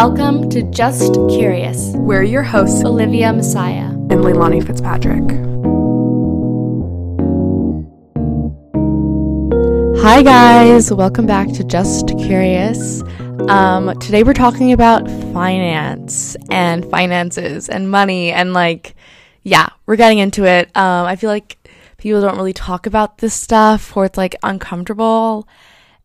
Welcome to Just Curious. We're your hosts, Olivia Massiah and Leilani Fitzpatrick. Hi, guys. Welcome back to Just Curious. Um, today we're talking about finance and finances and money and like, yeah, we're getting into it. Um, I feel like people don't really talk about this stuff or it's like uncomfortable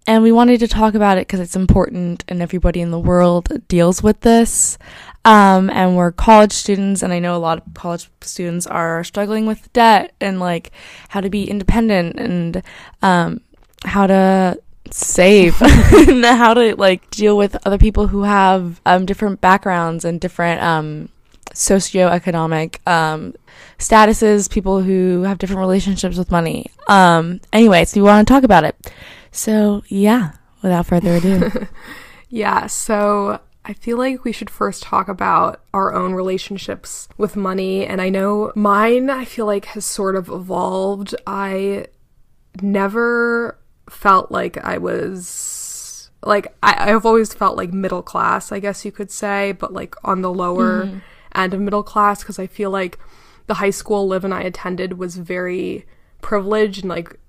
and we wanted to talk about it because it's important and everybody in the world deals with this. Um, and we're college students, and I know a lot of college students are struggling with debt and like how to be independent and um, how to save and how to like deal with other people who have um, different backgrounds and different um, socioeconomic um, statuses, people who have different relationships with money. Um, anyway, so we want to talk about it. So, yeah, without further ado. yeah, so I feel like we should first talk about our own relationships with money. And I know mine, I feel like, has sort of evolved. I never felt like I was like I, I've always felt like middle class, I guess you could say, but like on the lower mm-hmm. end of middle class because I feel like the high school Liv and I attended was very privileged and like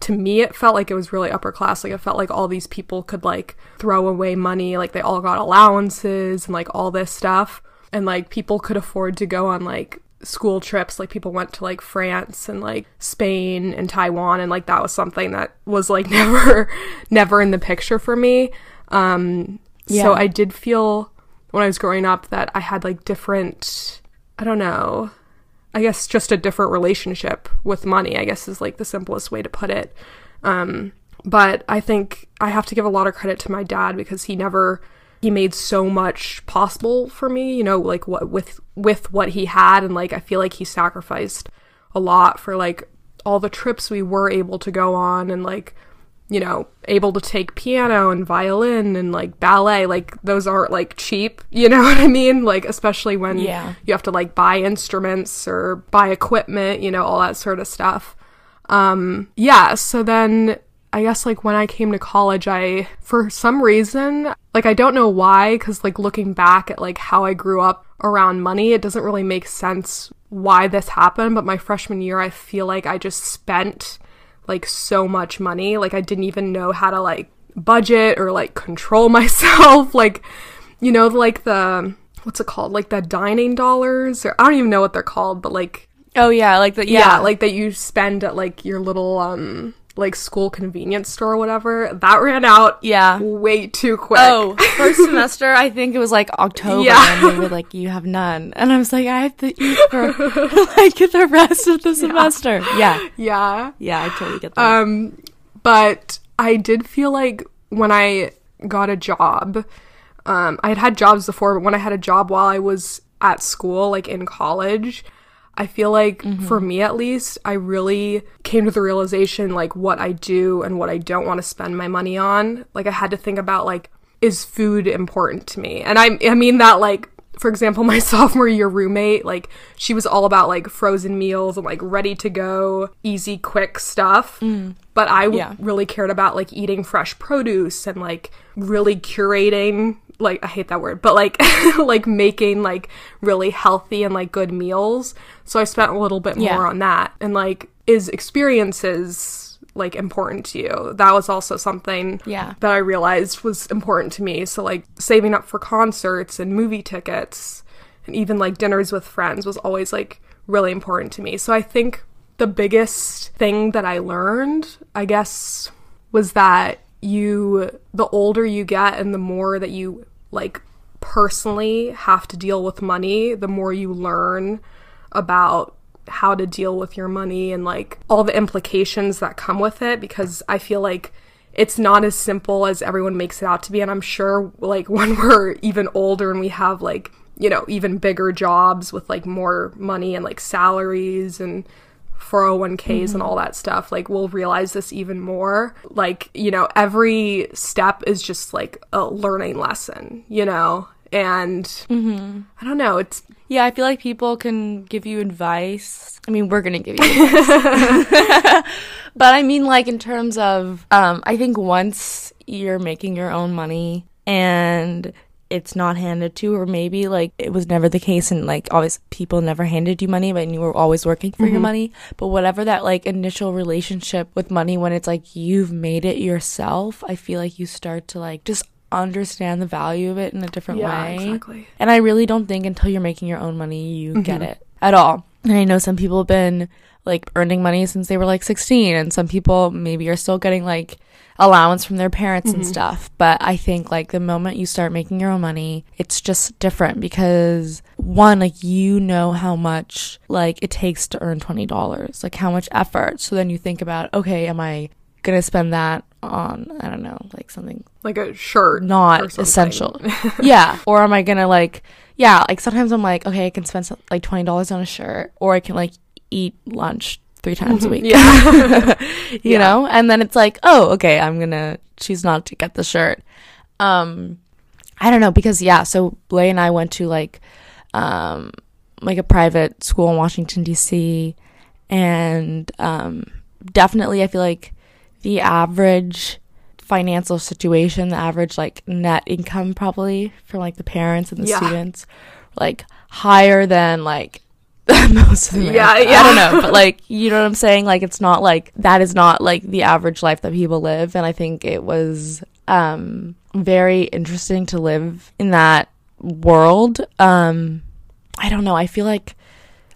to me it felt like it was really upper class. Like it felt like all these people could like throw away money. Like they all got allowances and like all this stuff. And like people could afford to go on like school trips. Like people went to like France and like Spain and Taiwan. And like that was something that was like never never in the picture for me. Um yeah. so I did feel when I was growing up that I had like different I don't know I guess just a different relationship with money, I guess is like the simplest way to put it. Um, but I think I have to give a lot of credit to my dad because he never he made so much possible for me, you know, like what with with what he had and like I feel like he sacrificed a lot for like all the trips we were able to go on and like you know, able to take piano and violin and like ballet, like those aren't like cheap, you know what I mean? Like especially when yeah. you have to like buy instruments or buy equipment, you know, all that sort of stuff. Um yeah, so then I guess like when I came to college, I for some reason, like I don't know why cuz like looking back at like how I grew up around money, it doesn't really make sense why this happened, but my freshman year I feel like I just spent like so much money. Like I didn't even know how to like budget or like control myself. like, you know, like the what's it called? Like the dining dollars or I don't even know what they're called, but like Oh yeah, like the yeah, yeah like that you spend at like your little um like school convenience store or whatever. That ran out yeah way too quick. Oh, first semester I think it was like October yeah. and they were like you have none. And I was like I have to eat for like the rest of the semester. Yeah. Yeah. Yeah, I totally get that. Um but I did feel like when I got a job, um I had had jobs before, but when I had a job while I was at school like in college, I feel like mm-hmm. for me at least, I really came to the realization like what I do and what I don't want to spend my money on. Like I had to think about like is food important to me? And I I mean that like for example, my sophomore year roommate, like she was all about like frozen meals and like ready to go, easy, quick stuff. Mm. But I w- yeah. really cared about like eating fresh produce and like really curating like I hate that word, but like like making like really healthy and like good meals. So I spent a little bit more yeah. on that. And like is experiences like important to you? That was also something yeah. that I realized was important to me. So like saving up for concerts and movie tickets and even like dinners with friends was always like really important to me. So I think the biggest thing that I learned, I guess, was that you the older you get and the more that you like personally have to deal with money, the more you learn about how to deal with your money and like all the implications that come with it because I feel like it's not as simple as everyone makes it out to be. And I'm sure like when we're even older and we have like you know even bigger jobs with like more money and like salaries and 401ks mm-hmm. and all that stuff, like we'll realize this even more. Like, you know, every step is just like a learning lesson, you know? And mm-hmm. I don't know, it's yeah, I feel like people can give you advice. I mean, we're gonna give you but I mean, like in terms of, um, I think once you're making your own money and it's not handed to or maybe like it was never the case and like always people never handed you money but you were always working for your money but whatever that like initial relationship with money when it's like you've made it yourself i feel like you start to like just understand the value of it in a different Yeah, way exactly. and i really don't think until you're making your own money you get Mm-hmm. it at all and i know some people have been like earning money since they were like 16 and some people maybe are still getting like allowance from their parents Mm-hmm. and stuff but i think like the moment you start making your own money it's just different because one like you know how much like it takes to earn $20 like how much effort so then you think about okay am i gonna spend that on i don't know like something Like a shirt. not essential. yeah. Or am I gonna like, yeah, like sometimes I'm like, okay, I can spend like twenty dollars on a shirt, or I can like eat lunch three times a week. Yeah. you Yeah. know, and then it's like, oh, okay, I'm gonna choose not to get the shirt. Um, I don't know because yeah, so Blay and I went to like, um, like a private school in Washington D.C. and um, definitely I feel like the average financial situation, the average like net income probably for like the parents and the Yeah. students, like higher than like most of the Yeah, I yeah. don't know, but like you know what I'm saying? Like it's not like that is not like the average life that people live, and I think it was um very interesting to live in that world. Um, I don't know. I feel like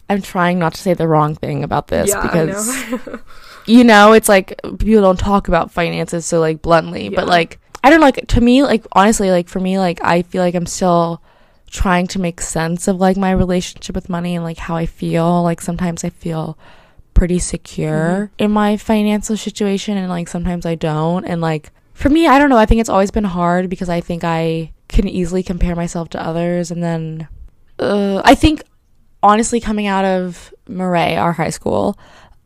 I'm trying not to say the wrong thing about this yeah, because know. you know, it's like people don't talk about finances so like bluntly, but like I don't know, like to me, like honestly, like for me, like I feel like I'm still trying to make sense of like my relationship with money and like how I feel. Like sometimes I feel pretty secure in my financial situation and like sometimes I don't. And like for me, I don't know, I think it's always been hard because I think I can easily compare myself to others and then uh, I think honestly coming out of Murray, our high school,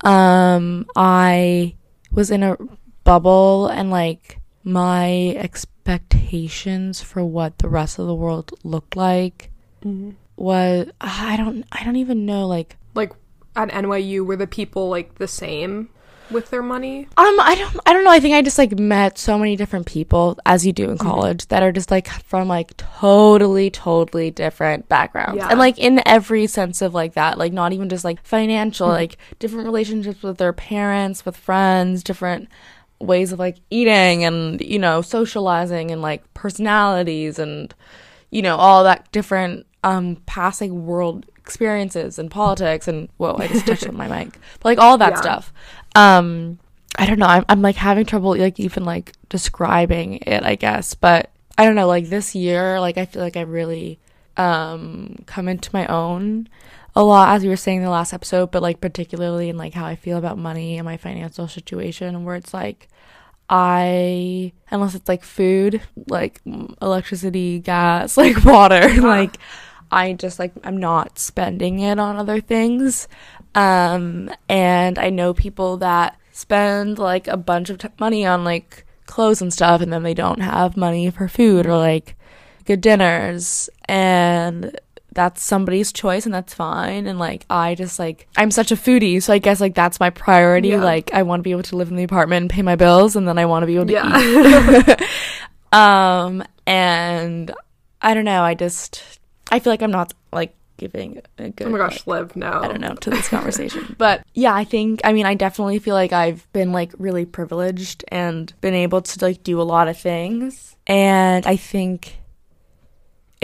um, I was in a bubble and like my expectations for what the rest of the world looked like Mhm. was I don't I don't even know like Like at NYU, were the people like the same with their money? um I don't I don't know I think I just like met so many different people as you do in Mm-hmm. college that are just like from like totally totally different backgrounds Yeah. and like in every sense of like that like not even just like financial Mm-hmm. like different relationships with their parents with friends different ways of like eating and you know socializing and like personalities and you know all that different um passing world experiences and politics and whoa I just touched on my mic. But like all that Yeah. stuff. Um I don't know. I'm, I'm like having trouble like even like describing it I guess. But I don't know like this year like I feel like I've really um come into my own a lot as we were saying in the last episode but like particularly in like how I feel about money and my financial situation where it's like I unless it's like food like electricity gas like water like I just like I'm not spending it on other things. Um and I know people that spend like a bunch of t- money on like clothes and stuff and then they don't have money for food or like good dinners. And that's somebody's choice and that's fine and like i just like i'm such a foodie so i guess like that's my priority Yeah. like i want to be able to live in the apartment and pay my bills and then i want to be able to Yeah. eat um and i don't know i just i feel like i'm not like giving a good oh my like, gosh, Liv, no. I don't know to this conversation. but yeah, I think I mean I definitely feel like I've been like really privileged and been able to like do a lot of things. And I think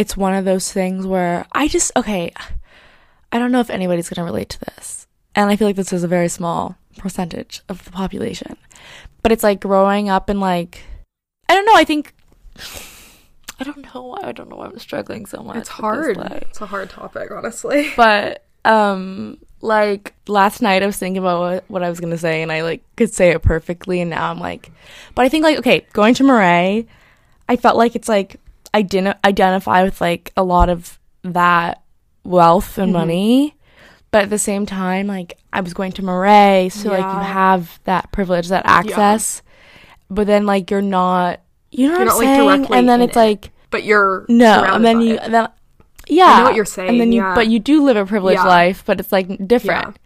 it's one of those things where I just okay, I don't know if anybody's going to relate to this. And I feel like this is a very small percentage of the population. But it's like growing up and like I don't know, I think I don't know why I don't know why I'm struggling so much. It's hard. It's a hard topic, honestly. but um like last night I was thinking about what, what I was gonna say and I like could say it perfectly and now I'm like but I think like okay going to Murray I felt like it's like I didn't identify with like a lot of that wealth and Mhm. money but at the same time like I was going to Murray so like you have that privilege that access but then like you're not you know what You're I'm not, saying directly and then it's it. like But you're no, and then you it. then yeah, what you're saying And then you, yeah. but you do live a privileged Yeah. life, but it's like different.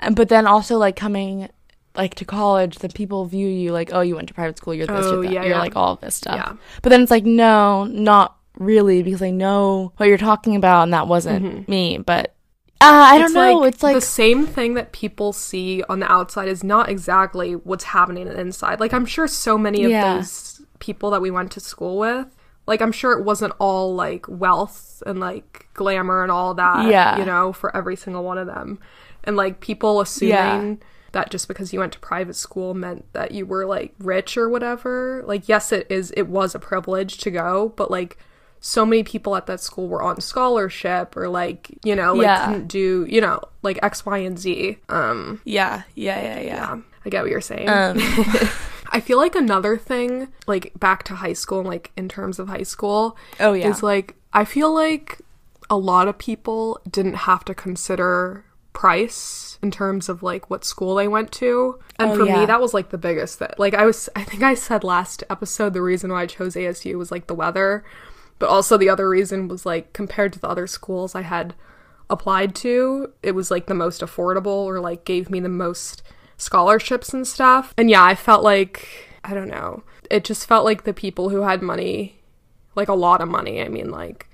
And but then also like coming like to college, then people view you like, oh, you went to private school, you're this, Oh, you're that, yeah, you're yeah. like all of this stuff. Yeah. But then it's like, no, not really because I know what you're talking about and that wasn't me. But uh, I don't know. it's like the same thing that people see on the outside is not exactly what's happening inside. Like I'm sure so many of Yeah. those people that we went to school with, like I'm sure it wasn't all like wealth and like glamour and all that. Yeah. You know, for every single one of them. And like people assuming that just because you went to private school meant that you were like rich or whatever. Like yes it is it was a privilege to go, but like so many people at that school were on scholarship or like, you know, like Yeah. couldn't do, you know, like X, Y, and Z. Um yeah, yeah, yeah, yeah. yeah, I get what you're saying. Um, I feel like another thing, like back to high school, like in terms of high school, Oh, yeah. is like I feel like a lot of people didn't have to consider price in terms of like what school they went to. And Oh, for yeah. me, that was like the biggest thing. Like I was, I think I said last episode the reason why I chose ASU was like the weather, but also the other reason was like compared to the other schools I had applied to, it was like the most affordable or like gave me the most scholarships and stuff. And yeah, I felt like I don't know. It just felt like the people who had money, like a lot of money, I mean like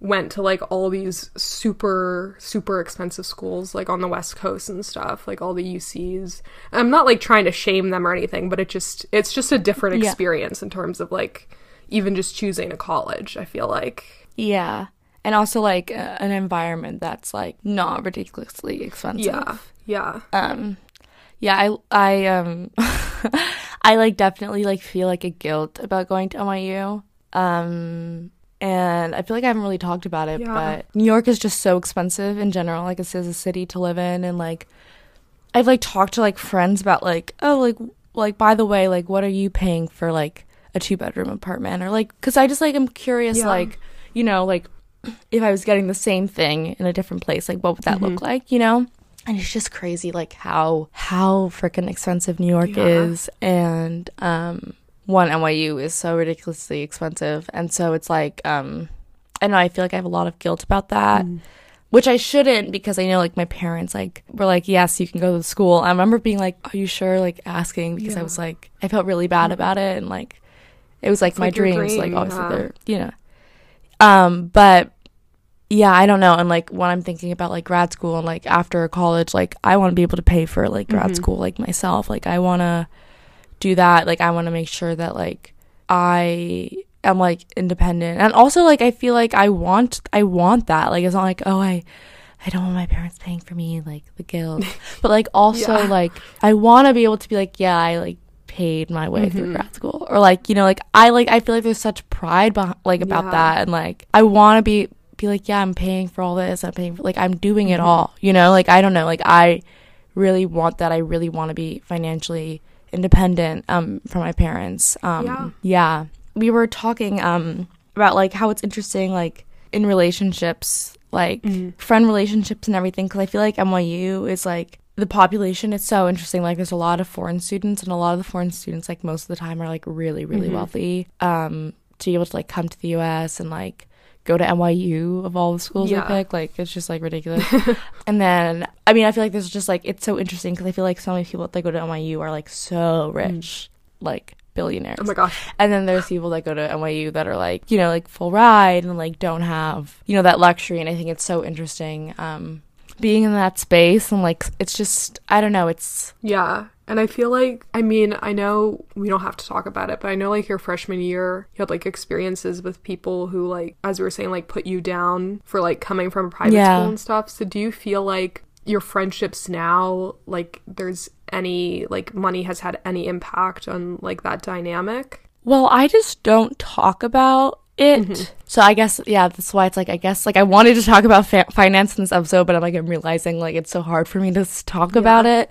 went to like all these super super expensive schools like on the west coast and stuff like all the ucs i'm not like trying to shame them or anything but it just it's just a different Yeah. experience in terms of like even just choosing a college i feel like yeah. And also like uh, an environment that's like not ridiculously expensive. yeah yeah um yeah i i um i like definitely like feel like a guilt about going to nyu um and i feel like i haven't really talked about it Yeah. but new york is just so expensive in general like it's a city to live in and like i've like talked to like friends about like oh like like by the way like what are you paying for like a two bedroom apartment or like because i just like i'm curious Yeah. like you know like if i was getting the same thing in a different place like what would that Mm-hmm. look like you know and it's just crazy like how how freaking expensive new york Yeah. is and um one nyu is so ridiculously expensive and so it's like um i know i feel like i have a lot of guilt about that Mm. which i shouldn't because i know like my parents like were like yes you can go to school i remember being like are you sure like asking because i Yeah. Mm-hmm. was like i felt really bad about it and like it was like my like dreams like dream, obviously yeah. they're you know um but yeah i don't know and like when i'm thinking about like grad school and like after college like i want to be able to pay for like grad Mhm. school like myself like i want to do that like i want to make sure that like i am like independent and also like i feel like i want i want that like it's not like oh i i don't want my parents paying for me like the guilt but like also Yeah. like i want to be able to be like yeah i like paid my way through Mhm. grad school or like you know like i like i feel like there's such pride behind like about Yeah. that and like i want to be be like yeah i'm paying for all this i'm paying for like i'm doing it Mhm. all you know like i don't know like i really want that i really want to be financially independent um from my parents um Yeah. yeah we were talking um about like how it's interesting like in relationships like Mhm. friend relationships and everything because i feel like nyu is like the population is so interesting like there's a lot of foreign students and a lot of the foreign students like most of the time are like really really Mhm. wealthy um to be able to like come to the us and like go to nyu of all the schools Yeah. i pick like it's just like ridiculous and then i mean i feel like there's just like it's so interesting because i feel like so many people that go to nyu are like so rich like billionaires oh my gosh and then there's people that go to NYU that are like, you know, like full ride and like don't have, you know, that luxury. And I think it's so interesting um, being in that space. And like, it's just, I don't know, it's, Yeah. And I feel like, I mean, I know we don't have to talk about it, but I know like your freshman year, you had like experiences with people who, like, as we were saying, like put you down for like coming from a private Yeah. school and stuff. So do you feel like your friendships now, like, there's any, like, money has had any impact on like that dynamic? well, I just don't talk about it. Mm-hmm. So I guess, yeah, that's why it's like, I guess, like, I wanted to talk about fa- finance in this episode, but I'm like, I'm realizing like it's so hard for me to talk about it.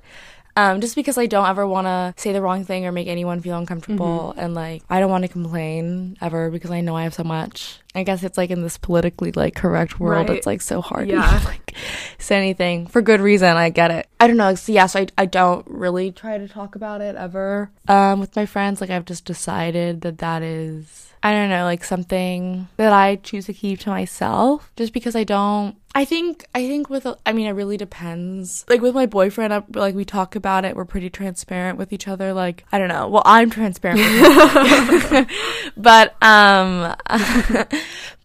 Um, just because I don't ever want to say the wrong thing or make anyone feel uncomfortable, and like I don't want to complain ever because I know I have so much. I guess it's like in this politically like correct world, Right. it's like so hard to like say anything for good reason. I get it. I don't know. So yeah, so I I don't really try to talk about it ever um with my friends. Like I've just decided that that is I don't know, like something that I choose to keep to myself just because I don't I think I think with I mean it really depends. Like with my boyfriend, I, like we talk about it. We're pretty transparent with each other. Like I don't know. Well, I'm transparent, with but um,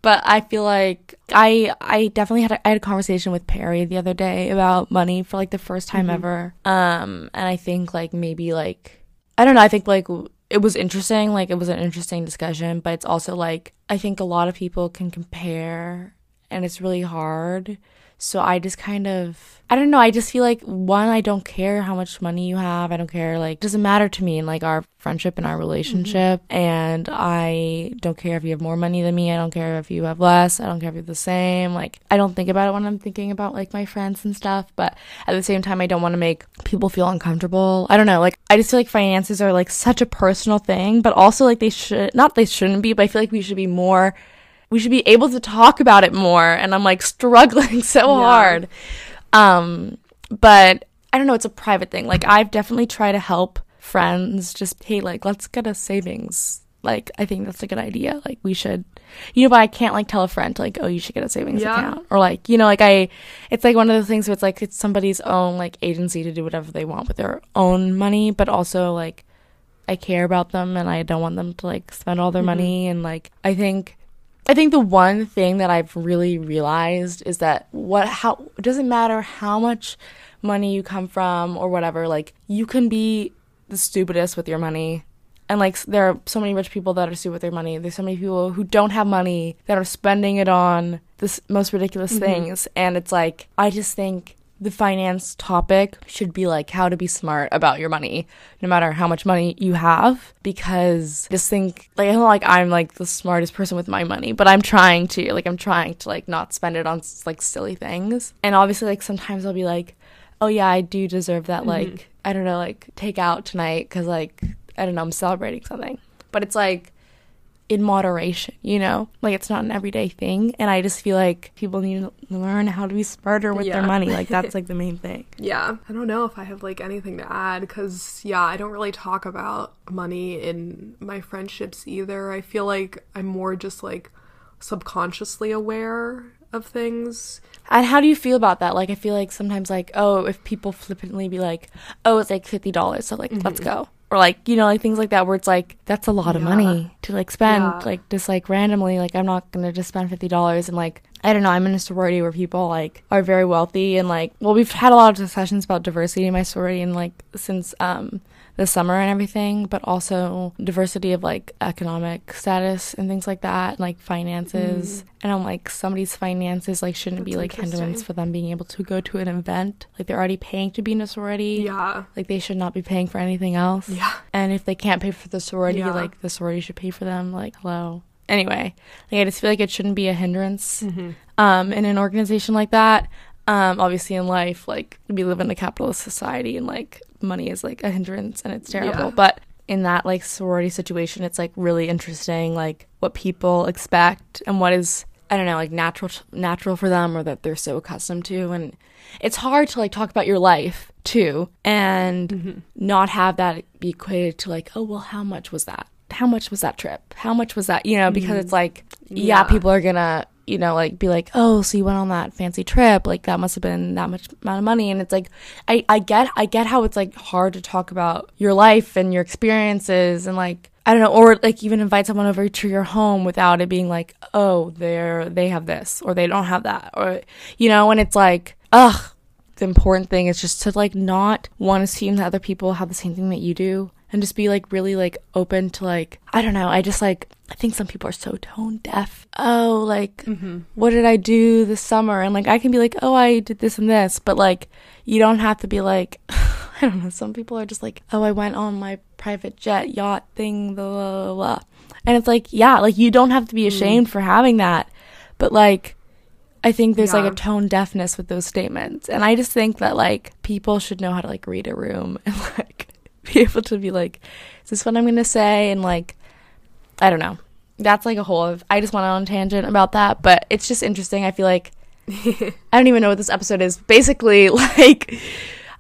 but I feel like I I definitely had a, I had a conversation with Perry the other day about money for like the first time Mhm. ever. Um, and I think like maybe like I don't know. I think like it was interesting. Like it was an interesting discussion, but it's also like I think a lot of people can compare, and it's really hard. So I just kind of I don't know. I just feel like one, I don't care how much money you have. I don't care. Like, it doesn't matter to me in like our friendship and our mm-hmm. relationship. And I don't care if you have more money than me. I don't care if you have less. I don't care if you're the same. Like, I don't think about it when I'm thinking about like my friends and stuff. But at the same time, I don't want to make people feel uncomfortable. I don't know. Like, I just feel like finances are like such a personal thing, but also like they should not they shouldn't be. But I feel like we should be more. We should be able to talk about it more. And I'm like struggling so Yeah. hard. Um, but I don't know, it's a private thing. Like I've definitely tried to help friends just hey, like let's get a savings. Like I think that's a good idea. Like we should you know, but I can't like tell a friend like, oh you should get a savings Yeah. account. Or like, you know, like I it's like one of those things where it's like it's somebody's own like agency to do whatever they want with their own money, but also like I care about them and I don't want them to like spend all their Mhm. money and like I think I think the one thing that I've really realized is that what how it doesn't matter how much money you come from or whatever like you can be the stupidest with your money. And like there are so many rich people that are stupid with their money. There's so many people who don't have money that are spending it on the most ridiculous Mhm. things. And it's like I just think the finance topic should be like how to be smart about your money no matter how much money you have because I just think like I don't like I'm like the smartest person with my money but I'm trying to like I'm trying to like not spend it on like silly things and obviously like sometimes I'll be like oh yeah I do deserve that like Mhm. I don't know like take out tonight cuz like I don't know I'm celebrating something but it's like in moderation, you know? Like it's not an everyday thing. And I just feel like people need to learn how to be smarter with Yeah. their money. Like that's like the main thing. Yeah, I don't know if I have like anything to add because, yeah, I don't really talk about money in my friendships either. I feel like I'm more just like subconsciously aware of things. And how do you feel about that? Like I feel like sometimes like, oh, if people flippantly be like, oh, it's like fifty dollars, so like let's Mhm. go. Or like, you know, like things like that where it's like, that's a lot of Yeah. money to like spend, Yeah. like just like randomly. Like I'm not gonna just spend fifty dollars and like I don't know, I'm in a sorority where people like are very wealthy and like well we've had a lot of discussions about diversity in my sorority and like since um the summer and everything, but also diversity of like economic status and things like that, like finances. And I'm like somebody's finances like shouldn't be like hindrance for them being able to go to an event. Like they're already paying to be in a sorority. Yeah. Like they should not be paying for anything else. Yeah. And if they can't pay for the sorority, Yeah. like the sorority should pay for them. Like hello. Anyway, like I just feel like it shouldn't be a hindrance Mm-hmm. um, in an organization like that. Um, obviously, in life, like we live in a capitalist society, and like money is like a hindrance, and it's terrible. Yeah. But in that like sorority situation, it's like really interesting, like what people expect and what is I don't know, like natural natural for them, or that they're so accustomed to, and it's hard to like talk about your life too, and Mm-hmm. not have that be equated to like, oh well, how much was that? How much was that trip? How much was that? You know, because Mhm. it's like yeah, Yeah. people are gonna, you know, like be like, oh, so you went on that fancy trip, like that must have been that much amount of money, and it's like, I, I get, I get how it's like hard to talk about your life and your experiences, and like, I don't know, or like even invite someone over to your home without it being like, oh, they're they have this or they don't have that, or you know, and it's like, ugh. The important thing is just to like not want to assume that other people have the same thing that you do and just be like really like open to like I don't know. I just like I think some people are so tone deaf. Oh, like Mm-hmm. what did I do this summer? And like I can be like, "Oh, I did this and this." But like you don't have to be like I don't know. Some people are just like, "Oh, I went on my private jet yacht thing, blah blah blah." blah." And it's like, yeah, like you don't have to be Mm. ashamed for having that. But like I think there's like a tone deafness with those statements. And I just think that like people should know how to like read a room and like be able to be like, is this what I'm going to say? And like, I don't know. That's like a whole of, I just went on a tangent about that, but it's just interesting. I feel like, I don't even know what this episode is. Basically, like,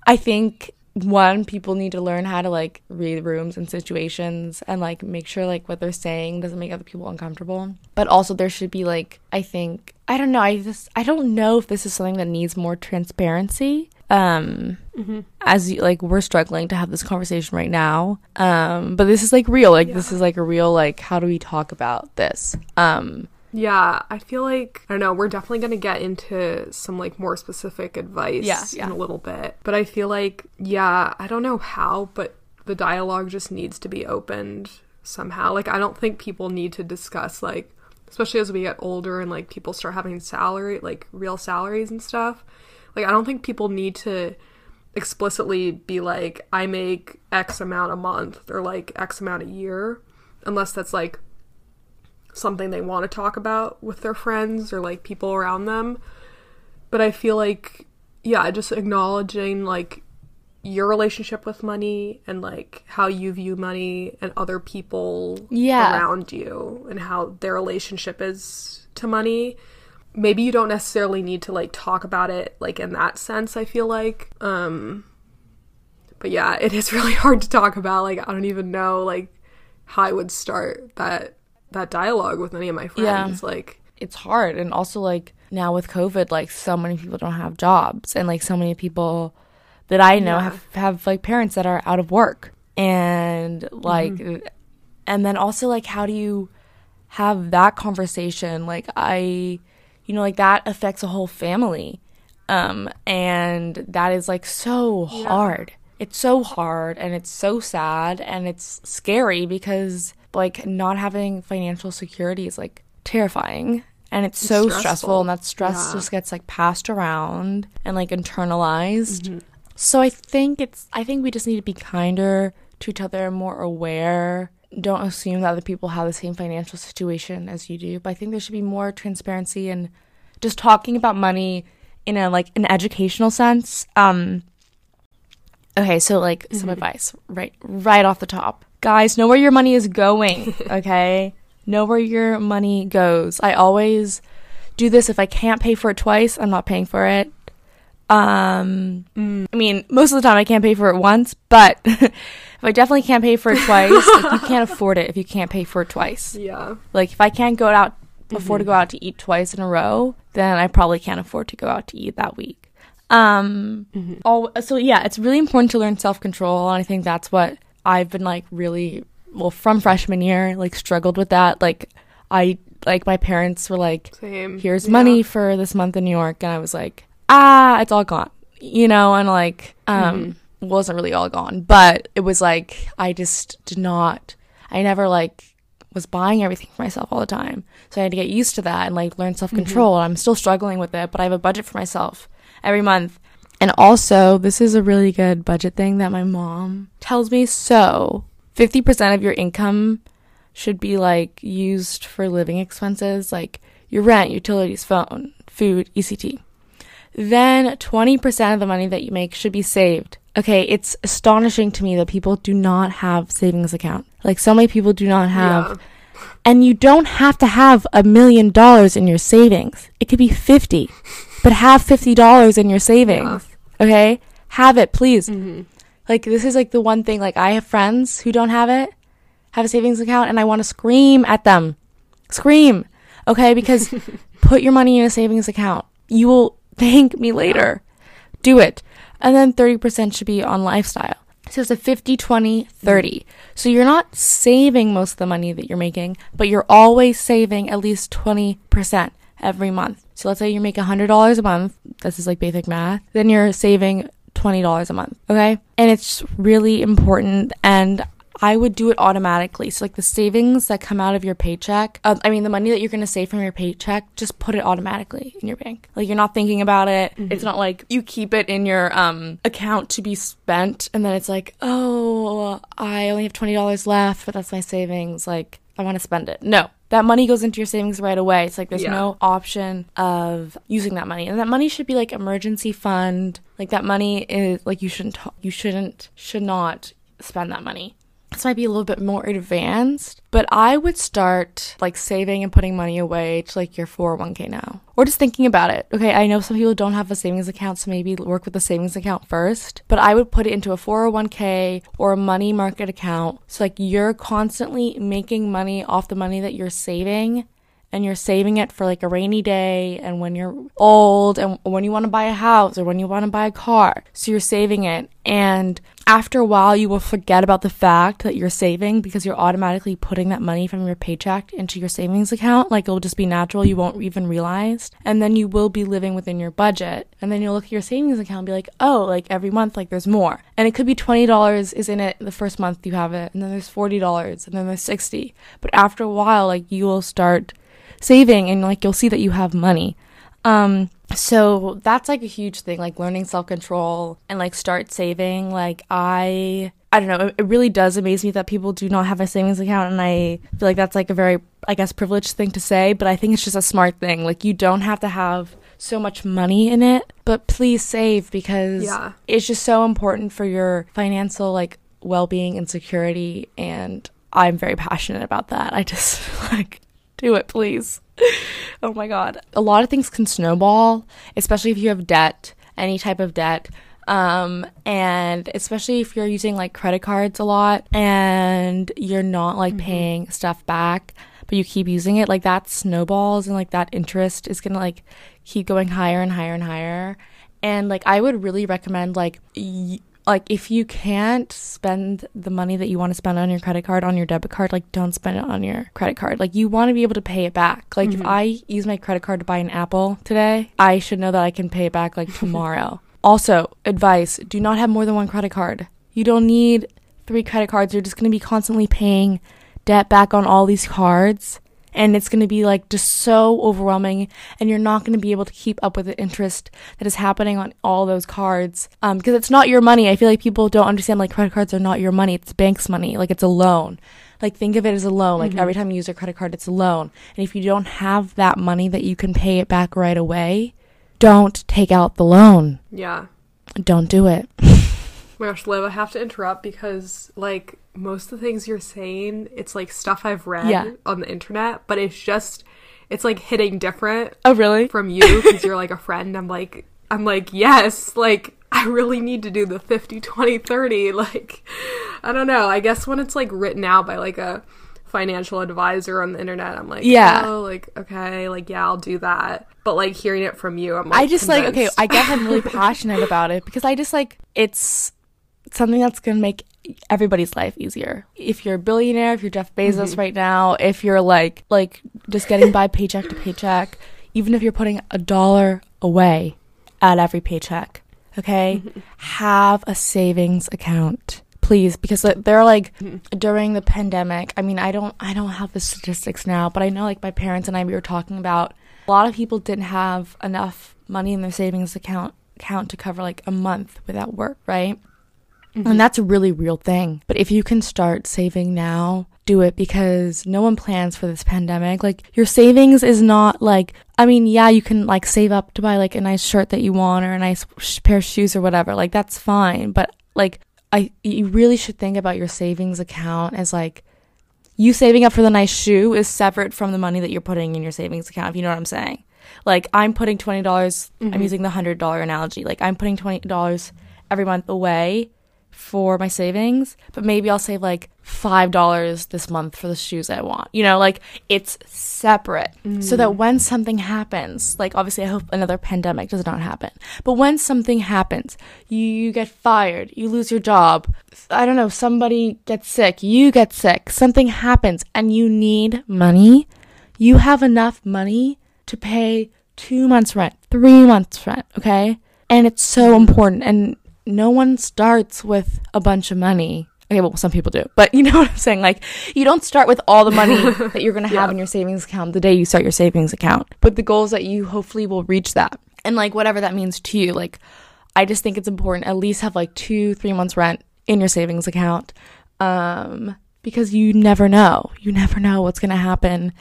I think one people need to learn how to like read rooms and situations and like make sure like what they're saying doesn't make other people uncomfortable. But also there should be like i think i don't know i just i don't know if this is something that needs more transparency um Mm-hmm. as you, like we're struggling to have this conversation right now. Um but this is like real like this is like a real like how do we talk about this? Um Yeah, I feel like I don't know, we're definitely going to get into some like more specific advice Yeah, yeah. in a little bit. But I feel like yeah, I don't know how, but the dialogue just needs to be opened somehow. Like I don't think people need to discuss like especially as we get older and like people start having salary like real salaries and stuff. Like I don't think people need to explicitly be like I make x amount a month or like x amount a year unless that's like something they want to talk about with their friends or like people around them. But I feel like, yeah, just acknowledging like your relationship with money and like how you view money and other people Yeah. around you and how their relationship is to money. Maybe you don't necessarily need to like talk about it like in that sense, I feel like. Um but yeah, it is really hard to talk about. Like I don't even know like how I would start that that dialogue with any of my friends. Yeah. Like it's hard. And also like now with covid like so many people don't have jobs. And like so many people that i know Yeah. have have like parents that are out of work. And like and then also like how do you have that conversation? Like i you know like that affects a whole family. Um and that is like so hard. It's so hard and it's so sad and it's scary because like not having financial security is like terrifying and it's so stressful, stressful. and that stress Yeah. just gets like passed around and like internalized Mm-hmm. so i think it's i think we just need to be kinder to each other more aware don't assume that other people have the same financial situation as you do but i think there should be more transparency and just talking about money in a like an educational sense um okay so like some advice right right off the top guys know where your money is going okay know where your money goes i always do this if i can't pay for it twice i'm not paying for it um mm. i mean most of the time i can't pay for it once but if i definitely can't pay for it twice like you can't afford it if you can't pay for it twice yeah. like if I can't go out afford to go out to eat twice in a row, then I probably can't afford to go out to eat that week. Um mm-hmm. all, so yeah, it's really important to learn self-control and I think that's what I've been like really well from freshman year like struggled with that. Like I like my parents were like Same. here's Yeah. money for this month in New York and I was like, ah, it's all gone. You know, and like um wasn't really all gone, but it was like I just did not I never like was buying everything for myself all the time. So I had to get used to that and like learn self-control. I'm still struggling with it, but I have a budget for myself every month. And also, this is a really good budget thing that my mom tells me. So, 50% of your income should be like used for living expenses like your rent, utilities, phone, food, ECT. Then 20% of the money that you make should be saved. Okay, it's astonishing to me that people do not have savings account. Like so many people do not have Yeah. and you don't have to have a million dollars in your savings. It could be 50. But have $50 in your savings. Okay? Have it, please. Mm-hmm. Like this is like the one thing like I have friends who don't have it, have a savings account and I want to scream at them. Scream. Okay? Because put your money in a savings account. You will thank me later. Do it. And then 30% should be on lifestyle. So it's a 50, 20, 30. So you're not saving most of the money that you're making, but you're always saving at least 20% every month. So let's say you make $100 a month. This is like basic math. Then you're saving $20 a month. Okay. And it's really important. And I would do it automatically. So, like the savings that come out of your paycheck, uh, I mean, the money that you're going to save from your paycheck, just put it automatically in your bank. Like, you're not thinking about it. It's not like you keep it in your um, account to be spent, and then it's like, oh, I only have $20 left, but that's my savings. Like, I want to spend it. No, that money goes into your savings right away. It's like there's Yeah. no option of using that money, and that money should be like emergency fund. Like that money is like you shouldn't you shouldn't should not spend that money. This might be a little bit more advanced, but I would start like saving and putting money away to like your 401k now. Or just thinking about it. Okay, I know some people don't have a savings account, so maybe work with a savings account first, but I would put it into a 401k or a money market account. So like you're constantly making money off the money that you're saving and you're saving it for like a rainy day and when you're old and when you want to buy a house or when you want to buy a car. So you're saving it. And after a while, you will forget about the fact that you're saving because you're automatically putting that money from your paycheck into your savings account. Like it'll just be natural. You won't even realize. And then you will be living within your budget. And then you'll look at your savings account and be like, oh, like every month, like there's more. And it could be $20 is in it the first month you have it. And then there's $40 and then there's 60. But after a while, like you will start saving and like you'll see that you have money. Um, so that's like a huge thing, like learning self control and like start saving. Like I, I don't know, it, it really does amaze me that people do not have a savings account, and I feel like that's like a very, I guess, privileged thing to say, but I think it's just a smart thing. Like you don't have to have so much money in it, but please save because Yeah. it's just so important for your financial like well-being and security and I'm very passionate about that. I just like do it, please. oh my god. A lot of things can snowball, especially if you have debt, any type of debt. Um, and especially if you're using like credit cards a lot and you're not like paying stuff back, but you keep using it, like that snowballs and like that interest is gonna like keep going higher and higher and higher. And like I would really recommend like y- like if you can't spend the money that you want to spend on your credit card on your debit card, like don't spend it on your credit card. Like you want to be able to pay it back. Like if mm-hmm. I use my credit card to buy an apple today, I should know that I can pay it back like tomorrow. also, advice, do not have more than one credit card. You don't need three credit cards. You're just going to be constantly paying debt back on all these cards and it's going to be like just so overwhelming and you're not going to be able to keep up with the interest that is happening on all those cards um, because it's not your money. I feel like people don't understand like credit cards are not your money. It's bank's money. Like it's a loan. Like think of it as a loan. Like every time you use a credit card it's a loan. And if you don't have that money that you can pay it back right away don't take out the loan. Yeah. don't do it. My gosh, Liv, I have to interrupt because like most of the things you're saying, it's like stuff I've read Yeah. on the internet, but it's just it's like hitting different oh really from you because you're like a friend. I'm like I'm like, yes, like I really need to do the 50 20 30 like I don't know. I guess when it's like written out by like a financial advisor on the internet, I'm like, Yeah. oh, like okay, like yeah, I'll do that. But like hearing it from you, I'm like I just like okay. I guess I'm really passionate about it because I just like it's something that's gonna make everybody's life easier. If you're a billionaire, if you're Jeff Bezos Mm-hmm. right now, if you're like like just getting by paycheck to paycheck, even if you're putting a dollar away at every paycheck, okay, Mm-hmm. have a savings account. Please, because they're like Mm-hmm. during the pandemic. I mean, I don't, I don't have the statistics now, but I know like my parents and I we were talking about a lot of people didn't have enough money in their savings account account to cover like a month without work, right? And mm-hmm. that's a really real thing. But if you can start saving now, do it because no one plans for this pandemic. Like your savings is not like I mean, yeah, you can like save up to buy like a nice shirt that you want or a nice sh- pair of shoes or whatever. Like that's fine, but like I you really should think about your savings account as like you saving up for the nice shoe is separate from the money that you're putting in your savings account, if you know what I'm saying. Like I'm putting twenty dollars I'm mm-hmm. using the hundred dollar analogy. Like I'm putting twenty dollars every month away for my savings, but maybe I'll save like five dollars this month for the shoes I want. You know, like it's separate. So that mm. when something happens, like obviously I hope another pandemic does not happen. But when something happens, you, you get fired, you lose your job, I don't know, somebody gets sick, you get sick, something happens and you need money, you have enough money to pay two months rent, three months rent, okay? And it's so mm. important. And no one starts with a bunch of money. Okay, well, some people do, but you know what I'm saying? Like, you don't start with all the money that you're gonna have Yeah. in your savings account the day you start your savings account. But the goal is that you hopefully will reach that. And like, whatever that means to you, like, I just think it's important at least have like two, three months rent in your savings account. Um, because you never know. You never know what's gonna happen.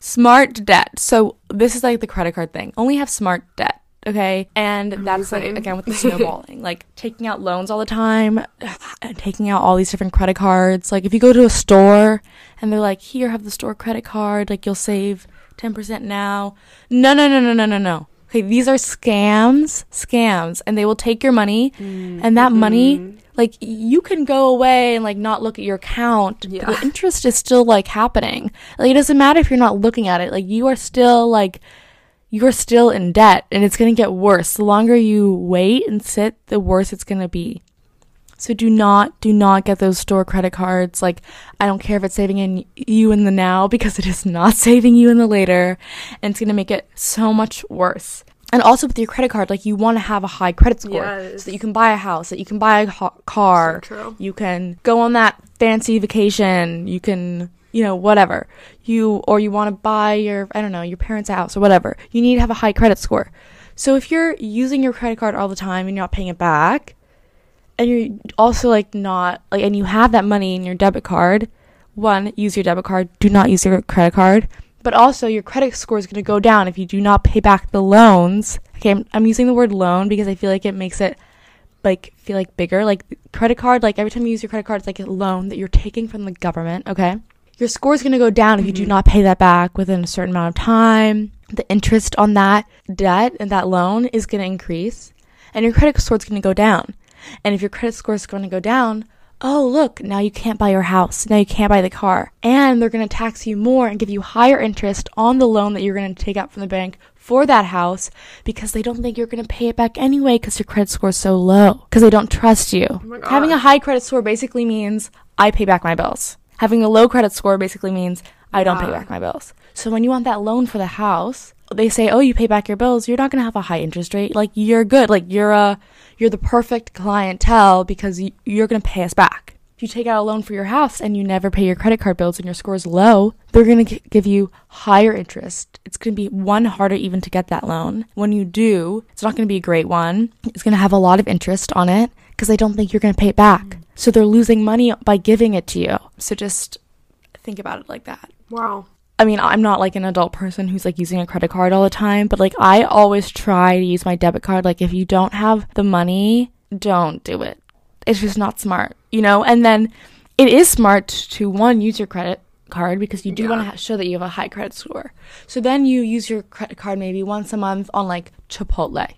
Smart debt. So this is like the credit card thing. Only have smart debt. Okay. And that's like, again, with the snowballing, like taking out loans all the time, and taking out all these different credit cards. Like, if you go to a store and they're like, here, have the store credit card, like, you'll save 10% now. No, no, no, no, no, no, no. Okay. These are scams, scams, and they will take your money, mm, and that money, mm-hmm. like, you can go away and, like, not look at your account. but Yeah. the interest is still, like, happening. Like, it doesn't matter if you're not looking at it. Like, you are still, like, you're still in debt and it's going to get worse. The longer you wait and sit, the worse it's going to be. So do not, do not get those store credit cards. Like, I don't care if it's saving in you in the now because it is not saving you in the later and it's going to make it so much worse. And also with your credit card, like you want to have a high credit score Yes. so that you can buy a house, that you can buy a car, So true. you can go on that fancy vacation, you can, you know, whatever. You or you want to buy your I don't know, your parents' house or whatever. You need to have a high credit score. So if you're using your credit card all the time and you're not paying it back, and you're also like not like and you have that money in your debit card, one, use your debit card, do not use your credit card. But also your credit score is going to go down if you do not pay back the loans. Okay, I'm, I'm using the word loan because I feel like it makes it like feel like bigger. Like credit card, like every time you use your credit card, it's like a loan that you're taking from the government. Okay, your score is going to go down if you do mm-hmm. not pay that back within a certain amount of time. The interest on that debt and that loan is going to increase, and your credit score is going to go down. And if your credit score is going to go down, oh look, now you can't buy your house. Now you can't buy the car, and they're going to tax you more and give you higher interest on the loan that you're going to take out from the bank for that house because they don't think you're going to pay it back anyway because your credit score is so low because they don't trust you. Oh Having a high credit score basically means I pay back my bills. Having a low credit score basically means I don't pay back my bills. So when you want that loan for the house, they say, "Oh, you pay back your bills, you're not going to have a high interest rate. Like you're good. Like you're a you're the perfect clientele because y- you're going to pay us back." If you take out a loan for your house and you never pay your credit card bills and your score is low, they're going to give you higher interest. It's going to be one harder even to get that loan. When you do, it's not going to be a great one. It's going to have a lot of interest on it because they don't think you're going to pay it back. So they're losing money by giving it to you. So just think about it like that. Wow. I mean, I'm not like an adult person who's like using a credit card all the time, but like I always try to use my debit card. Like if you don't have the money, don't do it. It's just not smart, you know? And then it is smart to one, use your credit card because you do Yeah. want to ha- show that you have a high credit score. So then you use your credit card maybe once a month on like Chipotle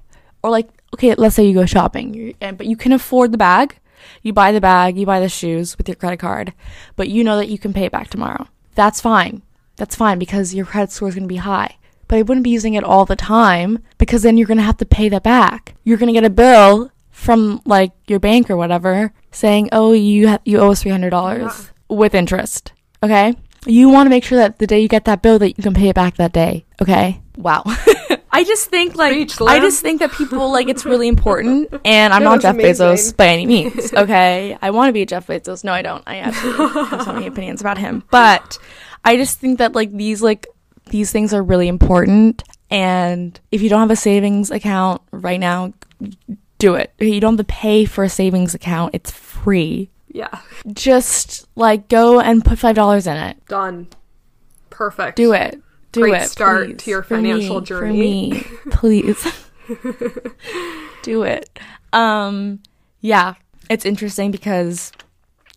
or like, okay, let's say you go shopping, and, but you can afford the bag. You buy the bag, you buy the shoes with your credit card, but you know that you can pay it back tomorrow. That's fine. That's fine because your credit score is going to be high. But I wouldn't be using it all the time because then you're going to have to pay that back. You're going to get a bill from like your bank or whatever saying, "Oh, you ha- you owe us $300 uh-huh. with interest." Okay? You want to make sure that the day you get that bill that you can pay it back that day. Okay? Wow. I just think like Preach, I just think that people like it's really important and I'm That not was Jeff Bezos by any means. Okay? I want to be Jeff Bezos. No, I don't. I actually have so many opinions about him. But I just think that like these like these things are really important and if you don't have a savings account right now, do it. You don't have to pay for a savings account. It's free. Yeah. Just like go and put $5 in it. Done. Perfect. Do it. Do Great it. start please. to your For financial me, journey. For me, please. Do it. Um, yeah, it's interesting because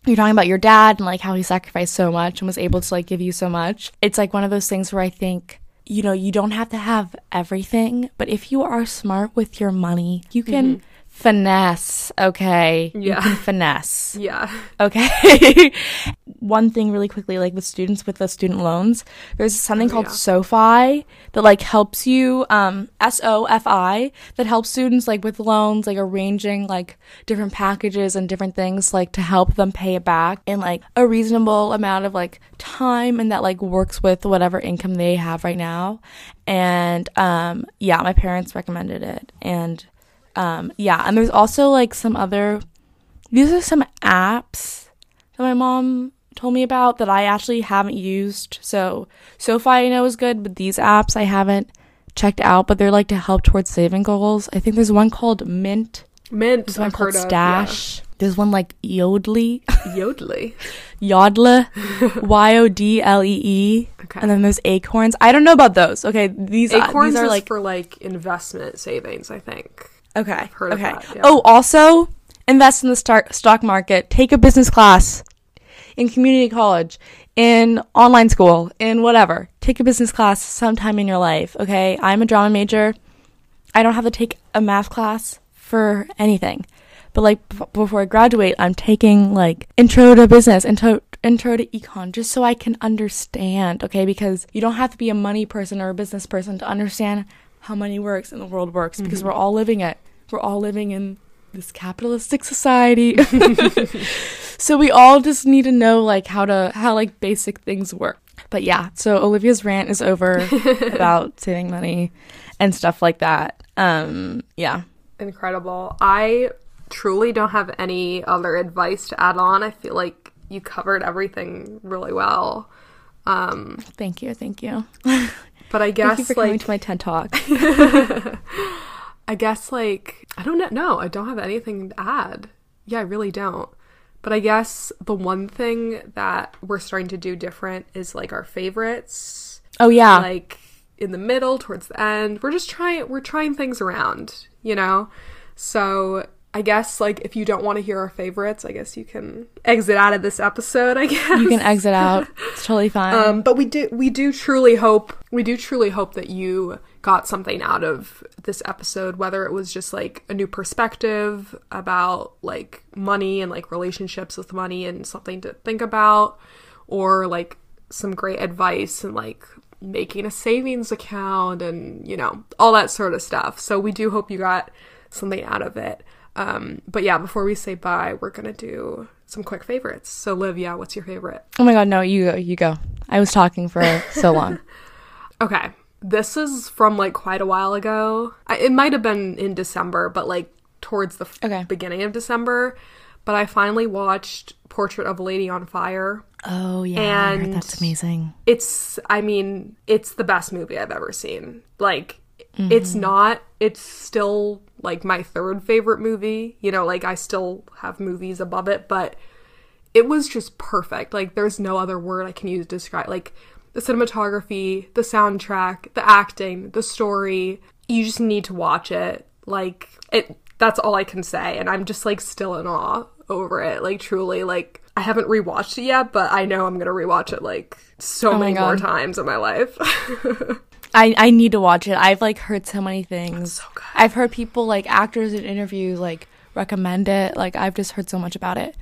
you're talking about your dad and like how he sacrificed so much and was able to like give you so much. It's like one of those things where I think you know you don't have to have everything, but if you are smart with your money, you can finesse. Okay, Yeah. finesse. Yeah. Okay. One thing really quickly, like with students with the student loans, there's something Oh, called yeah. SoFi that like helps you, um, S O F I, that helps students like with loans, like arranging like different packages and different things like to help them pay it back in like a reasonable amount of like time and that like works with whatever income they have right now. And um, yeah, my parents recommended it. And um, yeah, and there's also like some other these are some apps that my mom told me about that I actually haven't used. So SoFi I know is good, but these apps I haven't checked out, but they're like to help towards saving goals. I think there's one called Mint Mint. There's one I've called heard of, yeah. Stash. There's one like Yodlee, Yodlee. Yodla, Y O D L E E. Okay. And then there's Acorns. I don't know about those. Okay, these uh, Acorns these are like for like investment savings, I think. Okay. okay. that, yeah. Oh, also invest in the star- stock market. Take a business class in community college, in online school, in whatever. Take a business class sometime in your life. Okay, I'm a drama major. I don't have to take a math class for anything. But like b- before I graduate, I'm taking like intro to business, intro intro to econ, just so I can understand, okay? Because you don't have to be a money person or a business person to understand how money works and the world works because we're all living it. We're all living in this capitalistic society. so we all just need to know like how to how like basic things work. But yeah, so Olivia's rant is over about saving money and stuff like that. Um yeah. Incredible. I truly don't have any other advice to add on. I feel like you covered everything really well. Um, Thank you, thank you. but I Thank you guess for coming to my TED Talk. I guess like I don't know. No, I don't have anything to add. Yeah, I really don't. But I guess the one thing that we're starting to do different is like our favorites. Oh yeah. Like in the middle, towards the end. We're just trying we're trying things around, you know? So I guess like if you don't want to hear our favorites, I guess you can exit out of this episode, I guess. you can exit out. It's totally fine. Um, but we do we do truly hope we do truly hope that you got something out of this episode, whether it was just like a new perspective about like money and like relationships with money and something to think about, or like some great advice and like making a savings account and you know all that sort of stuff. So we do hope you got something out of it. Um, but yeah, before we say bye, we're gonna do some quick favorites. So Liv, yeah, what's your favorite? oh my god, no, you go, you go. I was talking for so long. Okay. This is from like quite a while ago. I, it might have been in December, but like towards the f- Okay. beginning of December. But I finally watched Portrait of a Lady on Fire. Oh yeah, And- that's amazing. It's, I mean, it's the best movie I've ever seen. Like, Mm-hmm. it's not, it's still like my third favorite movie. You know, like I still have movies above it, but it was just perfect. Like there's no other word I can use to describe like the cinematography, the soundtrack, the acting, the story. You just need to watch it. Like it that's all I can say and I'm just like still in awe over it. Like truly like I haven't rewatched it yet, but I know I'm going to rewatch it like so Oh many more times in my life. I I need to watch it. I've like heard so many things. so good. I've heard people like actors in interviews like recommend it. Like I've just heard so much about it.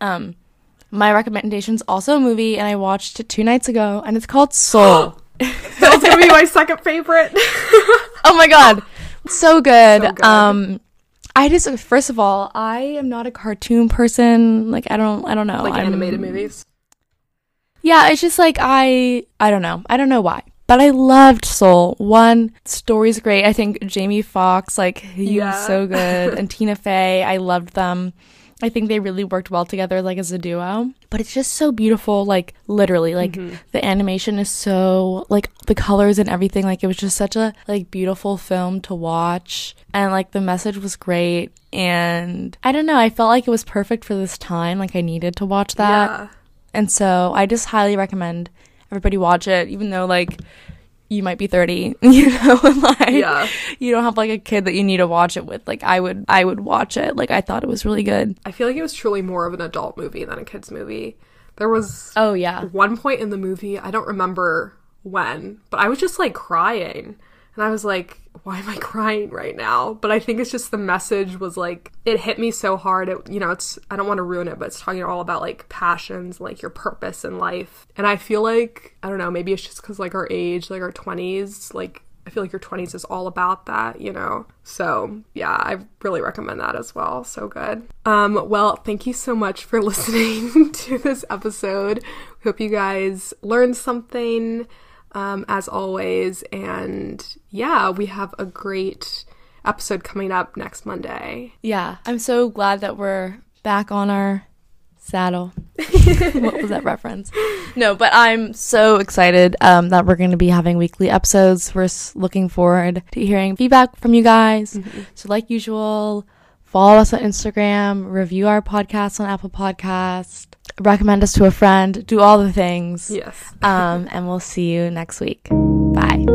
Um my recommendation's also a movie and I watched it two nights ago and it's called Soul. That's going to be my second favorite. oh my god. So good. So good. Um I just first of all, I am not a cartoon person. Like I don't I don't know. like I'm- animated movies. Yeah, it's just like I I don't know. I don't know why. But I loved Soul. One, story's great. I think Jamie Foxx, like he Yeah. was so good. and Tina Fey, I loved them. I think they really worked well together like as a duo. But it's just so beautiful, like literally. Like mm-hmm. the animation is so like the colors and everything, like it was just such a like beautiful film to watch. And like the message was great. And I don't know, I felt like it was perfect for this time. Like I needed to watch that. yeah. And so I just highly recommend everybody watch it, even though like you might be 30, you know, and, like Yeah. you don't have like a kid that you need to watch it with. Like I would, I would watch it. Like I thought it was really good. I feel like it was truly more of an adult movie than a kids movie. There was Oh yeah, one point in the movie, I don't remember when, but I was just like crying. And I was like, why am I crying right now? But I think it's just the message was like, it hit me so hard. It, you know, it's, I don't want to ruin it, but it's talking all about like passions, like your purpose in life. And I feel like, I don't know, maybe it's just because like our age, like our 20s, like, I feel like your 20s is all about that, you know? So, yeah, I really recommend that as well. So good. Um, well, thank you so much for listening to this episode. Hope you guys learned something, um, as always. And yeah, we have a great episode coming up next Monday. yeah. I'm so glad that we're back on our saddle. what was that reference? No, but I'm so excited um, that we're going to be having weekly episodes. We're looking forward to hearing feedback from you guys. So, like usual, follow us on Instagram, review our podcast on Apple Podcast, recommend us to a friend, do all the things. Yes. Um, and we'll see you next week. Bye.